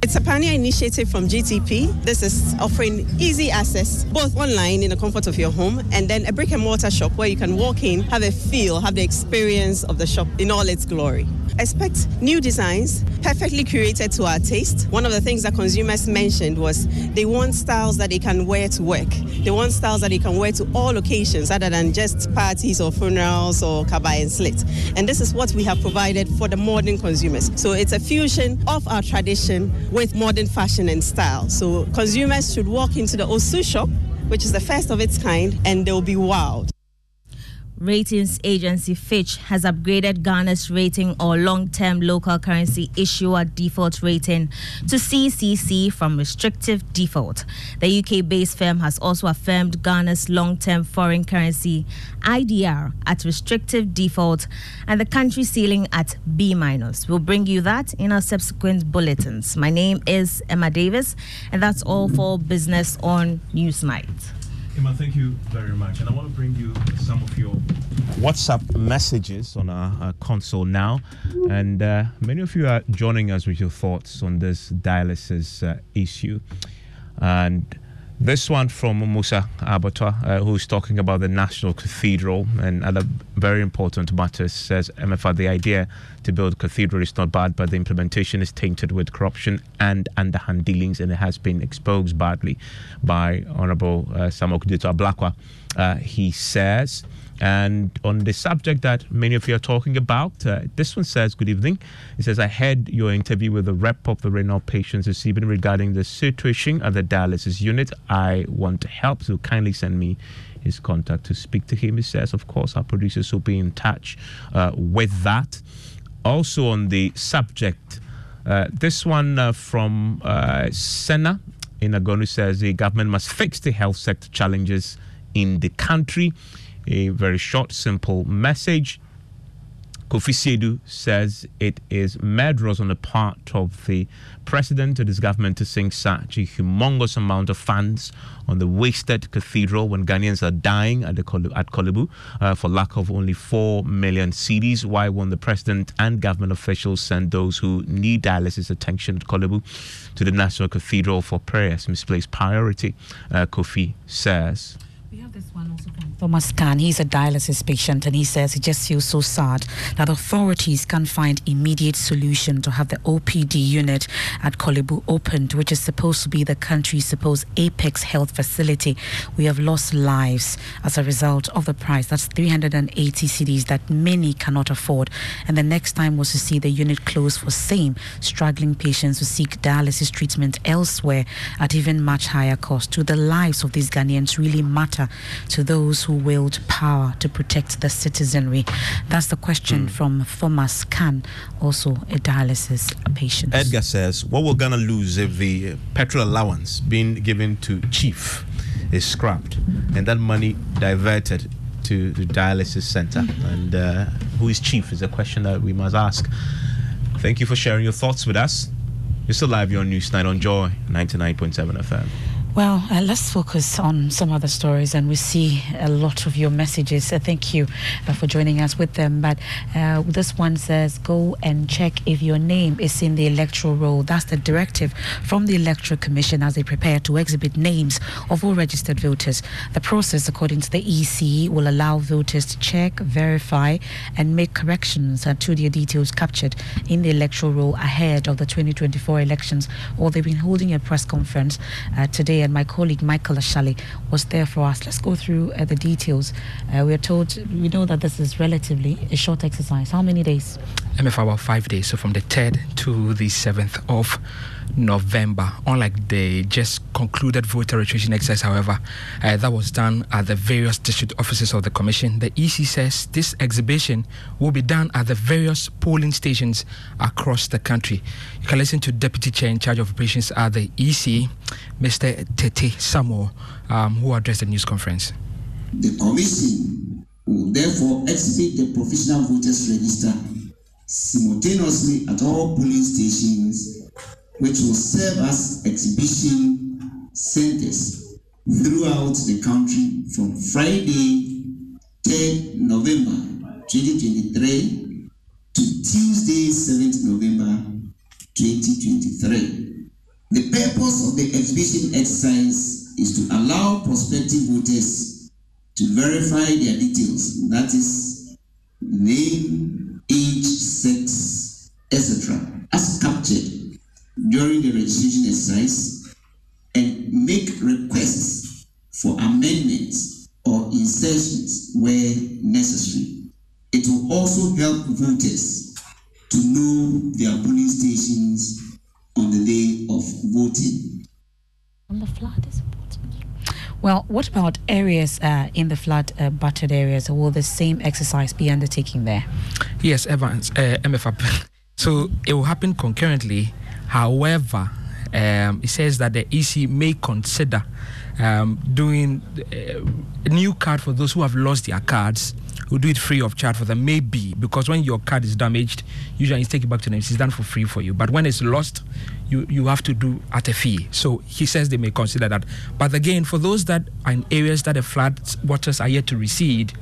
It's a pioneer initiative from GTP. This is offering easy access, both online in the comfort of your home, and then a brick and mortar shop where you can walk in, have a feel, have the experience of the shop in all its glory. Expect new designs, perfectly curated to our taste. One of the things that consumers mentioned was they want styles that they can wear to work. They want styles that they can wear to all occasions other than just parties or funerals or kaba and slit. And this is what we have provided for the modern consumers. So it's a fusion of our tradition with modern fashion and style. So consumers should walk into the Osu shop, which is the first of its kind, and they'll be wowed. Ratings agency Fitch has upgraded Ghana's rating or long term local currency issuer default rating to CCC from restrictive default. The UK based firm has also affirmed Ghana's long term foreign currency IDR at restrictive default and the country ceiling at B minus. We'll bring you that in our subsequent bulletins. My name is Emma Davis, and that's all for Business on Newsnight. Emma, thank you very much. And I want to bring you some of your WhatsApp messages on our, our console now. And uh, many of you are joining us with your thoughts on this dialysis uh, issue. And this one from Musa Abatwa, uh, who's talking about the National Cathedral and other very important matters, says Emefa, the idea to build cathedral is not bad, but the implementation is tainted with corruption and underhand dealings, and it has been exposed badly by Honorable uh, Samuel Ablakwa. Uh, he says, and on the subject that many of you are talking about, uh, this one says, Good evening. It says, I had your interview with the rep of the renal patients this evening regarding the situation at the dialysis unit. I want to help, so kindly send me his contact to speak to him. He says, Of course, our producers will be in touch uh, with that. Also, on the subject, uh, this one uh, from uh, Senna in Agonu says, The government must fix the health sector challenges in the country a very short, simple message. Kofi Siedu says it is murderous on the part of the president and his government to sink such a humongous amount of funds on the wasted cathedral when Ghanaians are dying at, the, at Korle Bu uh, for lack of only 4 million cedis. Why won't the president and government officials send those who need dialysis attention at Korle Bu to the National Cathedral for prayers? Misplaced priority, uh, Kofi says. We have this one Thomas Khan. He's a dialysis patient and he says he just feels so sad that authorities can't find immediate solution to have the OPD unit at Korle Bu opened, which is supposed to be the country's supposed apex health facility. We have lost lives as a result of the price. That's 380 cedis that many cannot afford. And the next time was to see the unit close for same struggling patients who seek dialysis treatment elsewhere at even much higher cost. Do the lives of these Ghanaians really matter? to those who wield power to protect the citizenry? That's the question mm. from Thomas Khan, also a dialysis patient. Edgar says, What we're going to lose if the petrol allowance being given to Chief is scrapped and that money diverted to the dialysis center? And uh, who is Chief is a question that we must ask. Thank you for sharing your thoughts with us. You're still live here on Newsnight on Joy 99.7 FM. Well, uh, let's focus on some other stories, and we see a lot of your messages. Uh, thank you uh, for joining us with them. But uh, this one says, "Go and check if your name is in the electoral roll." That's the directive from the Electoral Commission as they prepare to exhibit names of all registered voters. The process, according to the EC, will allow voters to check, verify, and make corrections uh, to their details captured in the electoral roll ahead of the 2024 elections. Or they've been holding a press conference uh, today and my colleague Michael Ashali was there for us. Let's go through uh, the details. Uh, we are told, we know that this is relatively a short exercise. How many days? Emefa about five days, so from the 3rd to the 7th of November. Unlike the just concluded voter registration exercise, however, uh, that was done at the various district offices of the Commission. The EC says this exhibition will be done at the various polling stations across the country. You can listen to Deputy Chair in charge of operations at the EC, Mr. Tettey Samuel, um, who addressed the news conference. The Commission will therefore exhibit the provisional voters register simultaneously at all polling stations which will serve as exhibition centers throughout the country from Friday, 10 November 2023 to Tuesday, 7th November 2023. The purpose of the exhibition exercise is to allow prospective voters to verify their details, that is, name, age, sex, etc., as captured during the registration exercise and make requests for amendments or insertions where necessary. It will also help voters to know their polling stations on the day of voting. On the flood is important. Well, what about areas uh, in the flood uh, battered areas? Will the same exercise be undertaken there? Yes, Evans, uh, MFAP. So it will happen concurrently. However, um, it says that the EC may consider um, doing uh, a new card for those who have lost their cards. We'll do it free of charge for them, maybe because when your card is damaged, usually you take it back to them. It's done for free for you. But when it's lost, you, you have to do at a fee. So he says they may consider that. But again, for those that are in areas that the flood waters are yet to recede,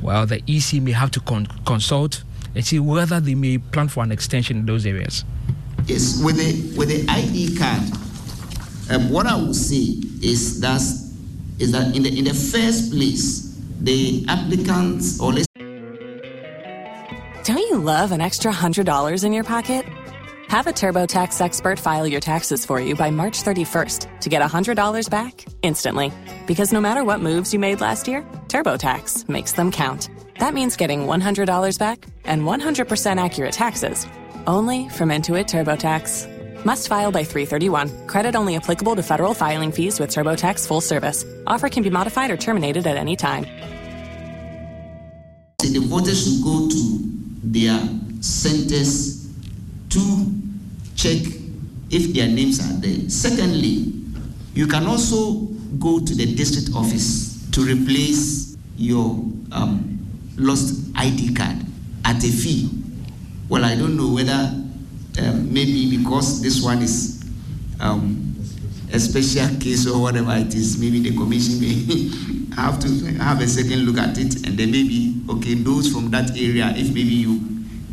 well, the EC may have to con- consult and see whether they may plan for an extension in those areas. Yes, with the with the ID card, um, what I will say is that is that in the in the first place, the applicants or let's Don't you love an extra $100 in your pocket? Have a TurboTax expert file your taxes for you by March 31st to get $100 back instantly. Because no matter what moves you made last year, TurboTax makes them count. That means getting $100 back and 100% accurate taxes only from Intuit TurboTax. Must file by 331. Credit only applicable to federal filing fees with TurboTax full service. Offer can be modified or terminated at any time. the voters should go to their centers to check if their names are there. Secondly, you can also go to the district office to replace your um, lost ID card at a fee. Well, I don't know whether um, maybe because this one is um, a special case or whatever it is, maybe the commission may have to have a second look at it and then maybe, okay, those from that area, if maybe you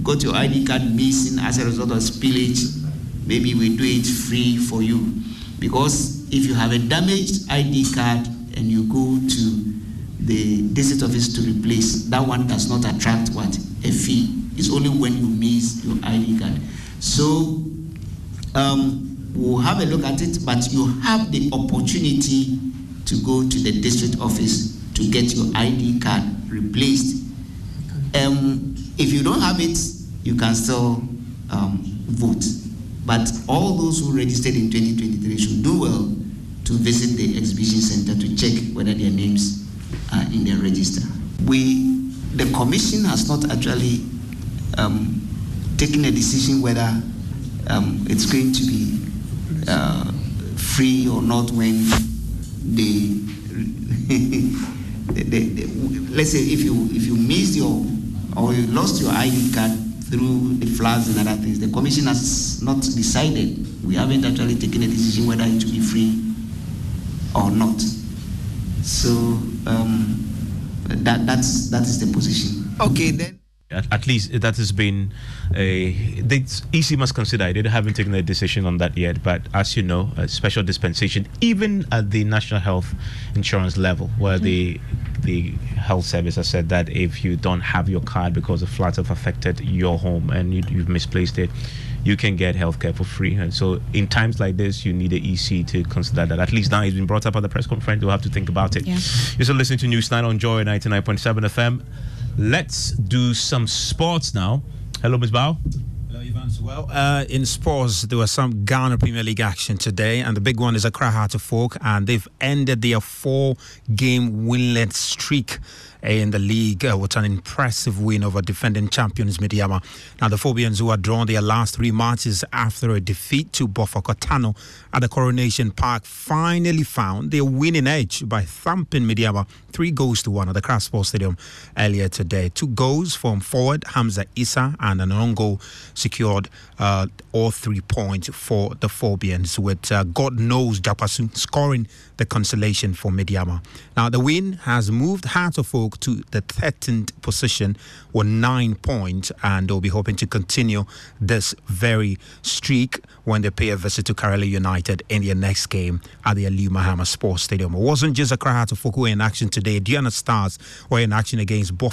got your ID card missing as a result of spillage, maybe we do it free for you. Because if you have a damaged ID card and you go to the district office to replace, that one does not attract what? A fee. It's only when you miss your ID card. So um, we'll have a look at it, but you have the opportunity to go to the district office to get your ID card replaced. Um, if you don't have it, you can still um, vote. But all those who registered in 2023 should do well to visit the exhibition center to check whether their names are in the register. We, the commission has not actually um, taken a decision whether um, it's going to be uh, free or not when the, the, the, the, let's say if you if you missed your or you lost your ID card through the floods and other things, the commission has not decided. We haven't actually taken a decision whether it will be free or not. So um, that that's that is the position. Okay then. At, at least that has been a. The EC must consider it. They haven't taken a decision on that yet. But as you know, a special dispensation, even at the national health insurance level, where the the health service has said that if you don't have your card because the floods have affected your home and you, you've misplaced it, you can get healthcare for free. And so, in times like this, you need the EC to consider that. At least now it's been brought up at the press conference. We'll have to think about it. Yeah. You're still listening to Newsnight on Joy 99.7 FM. Let's do some sports now. Hello, Ms. Bao. Well, uh, in sports, there was some Ghana Premier League action today, and the big one is Accra Hearts of Oak, and they've ended their four-game winless streak in the league uh, with an impressive win over defending champions Medeama. Now, the Phobians, who had drawn their last three matches after a defeat to Bofoakwa Tano at the Coronation Park, finally found their winning edge by thumping Medeama three goals to one at the Craft Sports Stadium earlier today. Two goals from forward Hamza Issa and an own goal secured uh, all three points for the Phobians, with uh, Godknows Dzakpasu scoring the consolation for Medeama. Now, the win has moved Hearts of Oak To the 13th position with nine points, and they'll be hoping to continue this very streak when they pay a visit to Karela United in their next game at the Aliu Mahama Sports Stadium. It wasn't just Accra who in action today. Aduana Stars were in action against Boa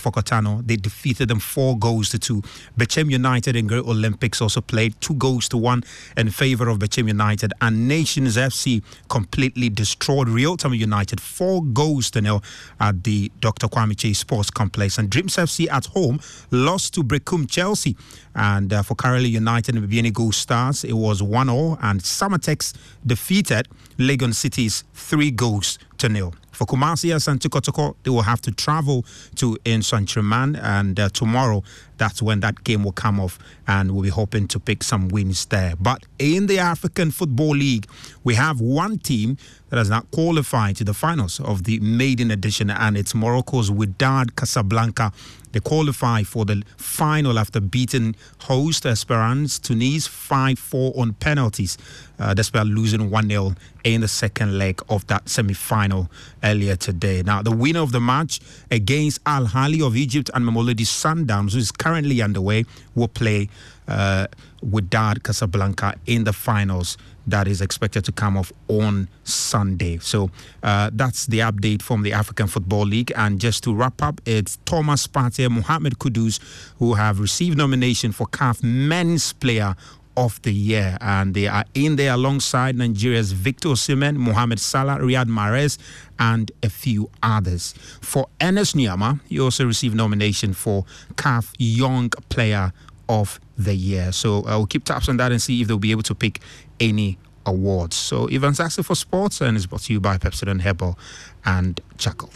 They defeated them four goals to two. Bechem United and Great Olympics also played two goals to one in favour of Bechem United, and Nations FC completely destroyed Real Tamale United four goals to nil at the Dr. Kwame Kyei Sports Complex. And Dreams FC at home lost to Berekum Chelsea. And uh, for Karela United and Bibiani Gold Stars, it was 1 0. And Samatex defeated Legon Cities three goals to nil. For Kumasi and Kotoko, they will have to travel to in Nsoatreman, and uh, tomorrow that's when that game will come off, and we'll be hoping to pick some wins there. But in the African Football League, we have one team that has not qualified to the finals of the maiden edition, and it's Morocco's Wydad Casablanca they qualify for the final after beating host Esperance Tunis 5 4 on penalties, uh, despite losing 1 0 in the second leg of that semi final earlier today. Now, the winner of the match against Al Ahly of Egypt and Mamelodi Sundowns, who is currently underway, will play uh, Wydad Casablanca in the finals that is expected to come off on Sunday. So uh, that's the update from the African Football League. And just to wrap up, it's Thomas Partey, Mohamed Kudus, who have received nomination for CAF Men's Player of the year. And they are in there alongside Nigeria's Victor Osimhen, Mohamed Salah, Riyad Mahrez, and a few others. For Ernest Nuamah, he also received nomination for CAF Young Player of the year. So uh, we'll keep tabs on that and see if they'll be able to pick any awards. So Evans Axel for Sports and is brought to you by Pepsodent Herbal and Charcoal.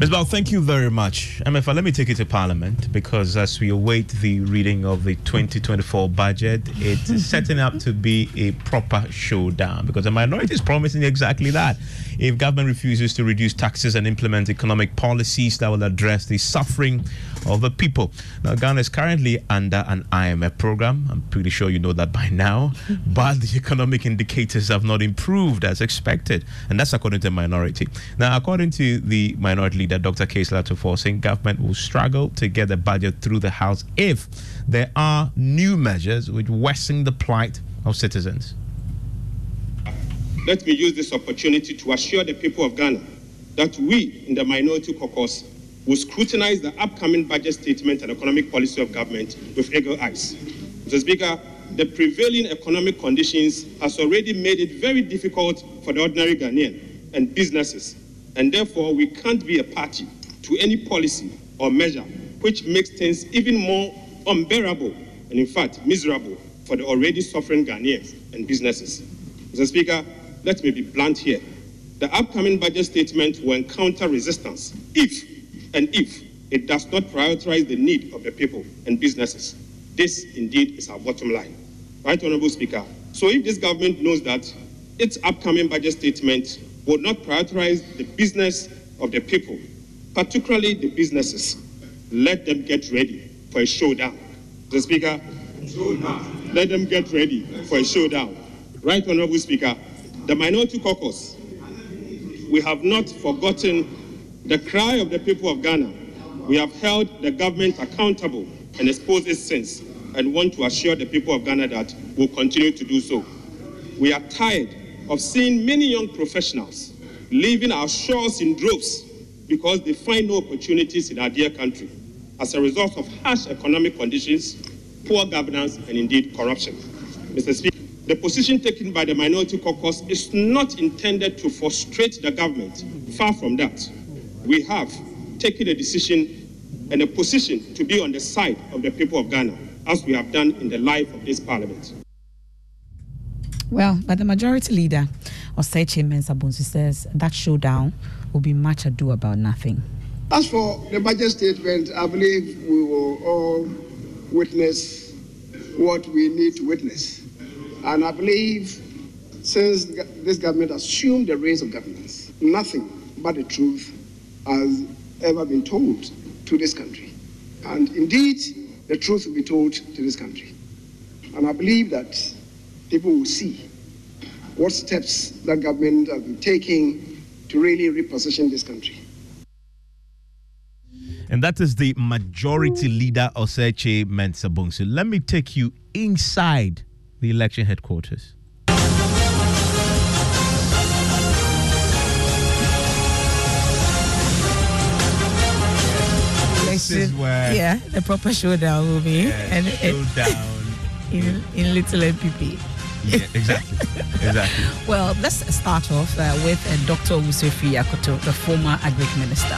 Ms. Bell, thank you very much. Emefa, let me take you to Parliament because as we await the reading of the 2024 budget, it's setting up to be a proper showdown because the minority is promising exactly that. If government refuses to reduce taxes and implement economic policies that will address the suffering of the people. Now, Ghana is currently under an IMF program. I'm pretty sure you know that by now. but the economic indicators have not improved as expected. And that's according to the minority. Now, according to the minority leader, Dr. Cassiel Ato Forson, saying government will struggle to get the budget through the House if there are new measures which worsen the plight of citizens. Let me use this opportunity to assure the people of Ghana that we in the minority caucus will scrutinize the upcoming budget statement and economic policy of government with eagle eyes. Mr. Speaker, the prevailing economic conditions has already made it very difficult for the ordinary Ghanaian and businesses, and therefore we can't be a party to any policy or measure which makes things even more unbearable and, in fact, miserable for the already suffering Ghanaians and businesses. Mr. Speaker, let me be blunt here. The upcoming budget statement will encounter resistance if and if it does not prioritize the need of the people and businesses. This indeed is our bottom line. Right, Honorable Speaker. So if this government knows that its upcoming budget statement will not prioritize the business of the people, particularly the businesses, let them get ready for a showdown. The Speaker, let them get ready for a showdown. Right, Honorable Speaker, the Minority Caucus, we have not forgotten the cry of the people of Ghana. We have held the government accountable and exposed its sins and want to assure the people of Ghana that we'll continue to do so. We are tired of seeing many young professionals leaving our shores in droves because they find no opportunities in our dear country as a result of harsh economic conditions, poor governance, and indeed corruption. Mr. Speaker, the position taken by the Minority Caucus is not intended to frustrate the government. Far from that we have taken a decision and a position to be on the side of the people of Ghana, as we have done in the life of this parliament. Well, but the majority leader, Osei Mensah Bonsu, says that showdown will be much ado about nothing. As for the budget statement, I believe we will all witness what we need to witness. And I believe since this government assumed the reins of governance, nothing but the truth has ever been told to this country. And indeed, the truth will be told to this country. And I believe that people will see what steps that government has been taking to really reposition this country. And that is the majority leader, Osei Kyei Mensah Bonsu. Let me take you inside the election headquarters. This where yeah, the proper showdown will be, and showdown in, in little NPP. Yeah, exactly. exactly. Well, let's start off uh, with uh, Dr. Owusu Afriyie Akoto, the former agric minister.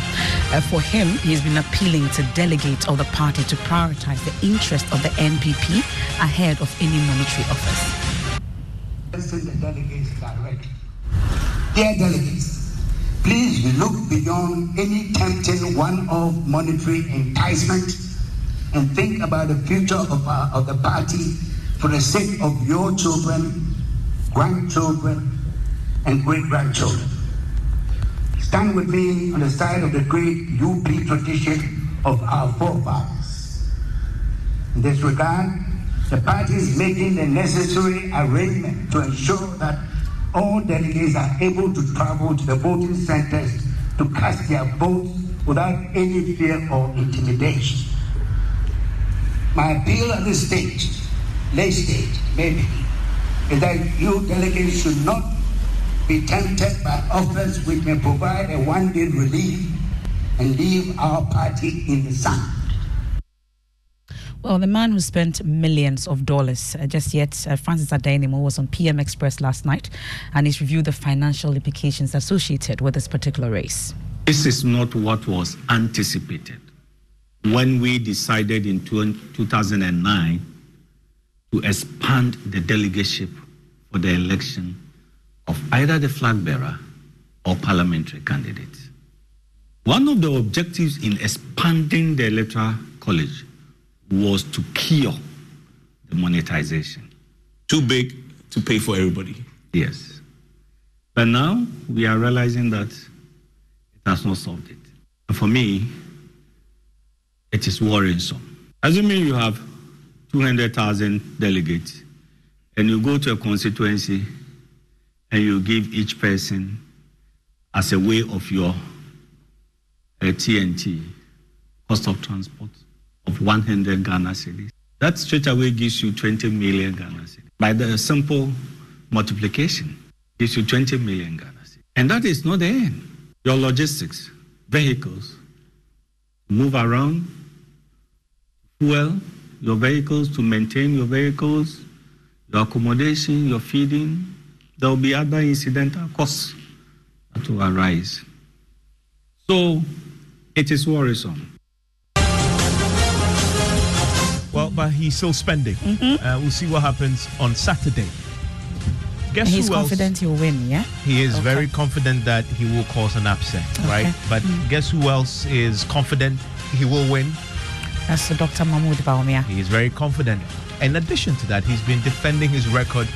Uh, for him, he's been appealing to delegates of the party to prioritize the interest of the NPP ahead of any monetary office. the delegates directly. Dear delegates, please look beyond any tempting one-off monetary enticement and think about the future of, our, of the party for the sake of your children, grandchildren, and great grandchildren. Stand with me on the side of the great UP tradition of our forefathers. In this regard, the party is making the necessary arrangement to ensure that all delegates are able to travel to the voting centers to cast their votes without any fear or intimidation. My appeal at this stage late stage, maybe, is that you delegates should not be tempted by offers which may provide a one day relief and leave our party in the sun. Well, the man who spent millions of dollars uh, just yet, uh, Francis Addai-Nimoh, was on PM Express last night and he's reviewed the financial implications associated with this particular race. This is not what was anticipated. When we decided in 2009 to expand the delegateship for the election of either the flag bearer or parliamentary candidates. One of the objectives in expanding the electoral college was to cure the monetization. Too big to pay for everybody. Yes. But now we are realizing that it has not solved it. And for me, it is worrisome. Assuming you mean, you have 200,000 delegates, and you go to a constituency and you give each person as a way of your uh, TNT, cost of transport, of 100 Ghana cedis. That straight away gives you 20 million Ghana cedis. By the simple multiplication, gives you 20 million Ghana cedis. And that is not the end. Your logistics, vehicles, move around, fuel, your vehicles, to maintain your vehicles, your accommodation, your feeding. There will be other incidental costs that will arise. So it is worrisome. But he's still spending. Mm-hmm. Uh, we'll see what happens on Saturday. Guess he's who else? confident he'll win, yeah? He is Okay. very confident that he will cause an upset, right? But Mm. guess who else is confident he will win? That's the Dr. Mahmoud Bawumia. He is very confident. In addition to that, he's been defending his record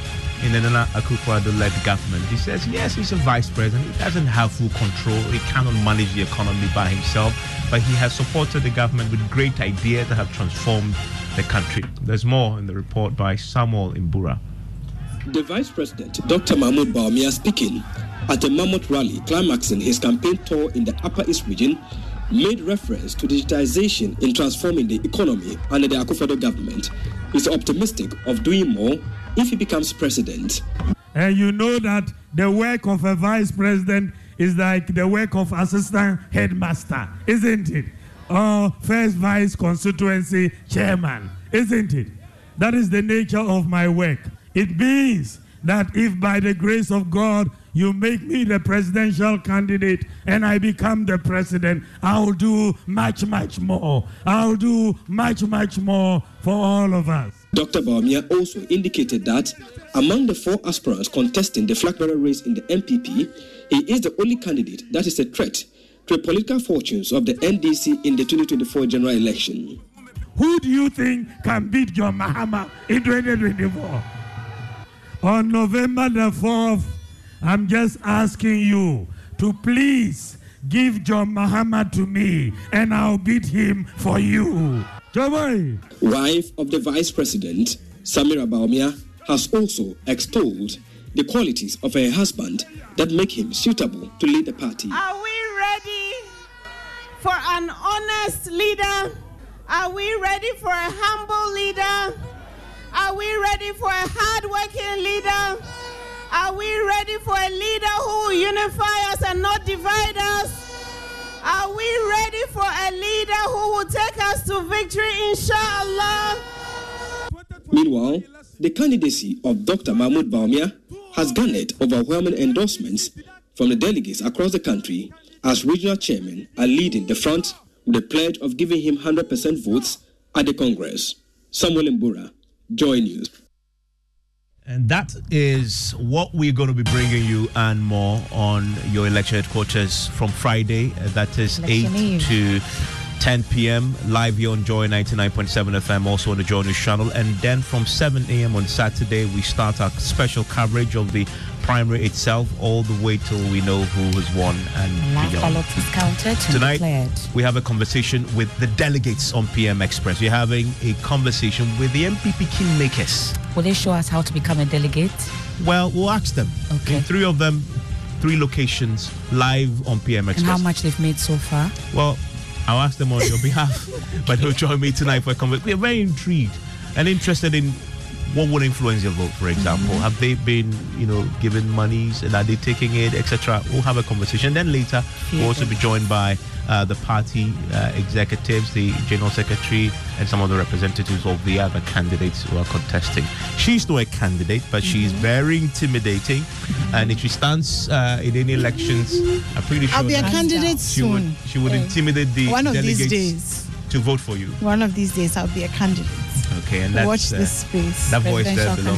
in the Nana Akufo-Addo-led government. He says, yes, he's a vice president. He doesn't have full control. He cannot manage the economy by himself. But he has supported the government with great ideas that have transformed the country. There's more in the report by Samuel Imbura. The Vice President, Dr. Mahmoud Bawumia, speaking at a Mammoth rally climaxing his campaign tour in the Upper East region, made reference to digitization in transforming the economy under the Akufo-Addo government. He's optimistic of doing more if he becomes president. And you know that the work of a vice president is like the work of assistant headmaster, isn't it? Or first vice constituency chairman, isn't it? That is the nature of my work. It means that if by the grace of God you make me the presidential candidate and I become the president, I'll do much, much more. I'll do much, much more for all of us. Dr. Bawumia also indicated that among the four aspirants contesting the flag bearer race in the NPP, he is the only candidate that is a threat to the political fortunes of the NDC in the 2024 general election. Who do you think can beat John Mahama in 2024? On November the 4th, I'm just asking you to please give John Mahama to me and I'll beat him for you. Joboy. Wife of the vice president, Samira Bawumia, has also extolled the qualities of her husband that make him suitable to lead the party. Are we ready for an honest leader? Are we ready for a humble leader? Are we ready for a hardworking leader? Are we ready for a leader who will unify us and not divide us? Are we ready for a leader who will take us to victory, inshallah? Meanwhile, the candidacy of Dr. Mahmoud Bawumia has garnered overwhelming endorsements from the delegates across the country as regional chairmen are leading the front with the pledge of giving him 100% votes at the Congress. Samuel Mbura, Joy News. And that is what we're going to be bringing you and more on your election headquarters from Friday. That is Election 8 Eve. to 10 p.m. live here on Joy 99.7 FM, also on the Joy News channel. And then from 7 a.m. on Saturday, we start our special coverage of the primary itself, all the way till we know who has won and Last beyond. ballot is counted and Tonight, declared. we have a conversation with the delegates on PM Express. We're having a conversation with the NPP kingmakers. Will they show us how to become a delegate? Well, we'll ask them. Okay. In three of them, three locations, live on PM Express. And Express. how much they've made so far? Well, I'll ask them on your behalf, but they'll join me tonight for a conversation. We're very intrigued and interested in what would influence your vote, for example. Mm-hmm. Have they been, you know, given monies and are they taking it, etc.? We'll have a conversation. Then later, we'll also be joined by uh, the party uh, executives, the general secretary, and some of the representatives of the other candidates who are contesting. She's not a candidate, but she's Mm-hmm. very intimidating. And if she stands uh, in any elections, I'm pretty sure I'll be a candidate she would she would Yeah. intimidate the One of these days. to vote for you. One of these days, I'll be a candidate. Okay, and that's Watch uh, this space. That voice there belongs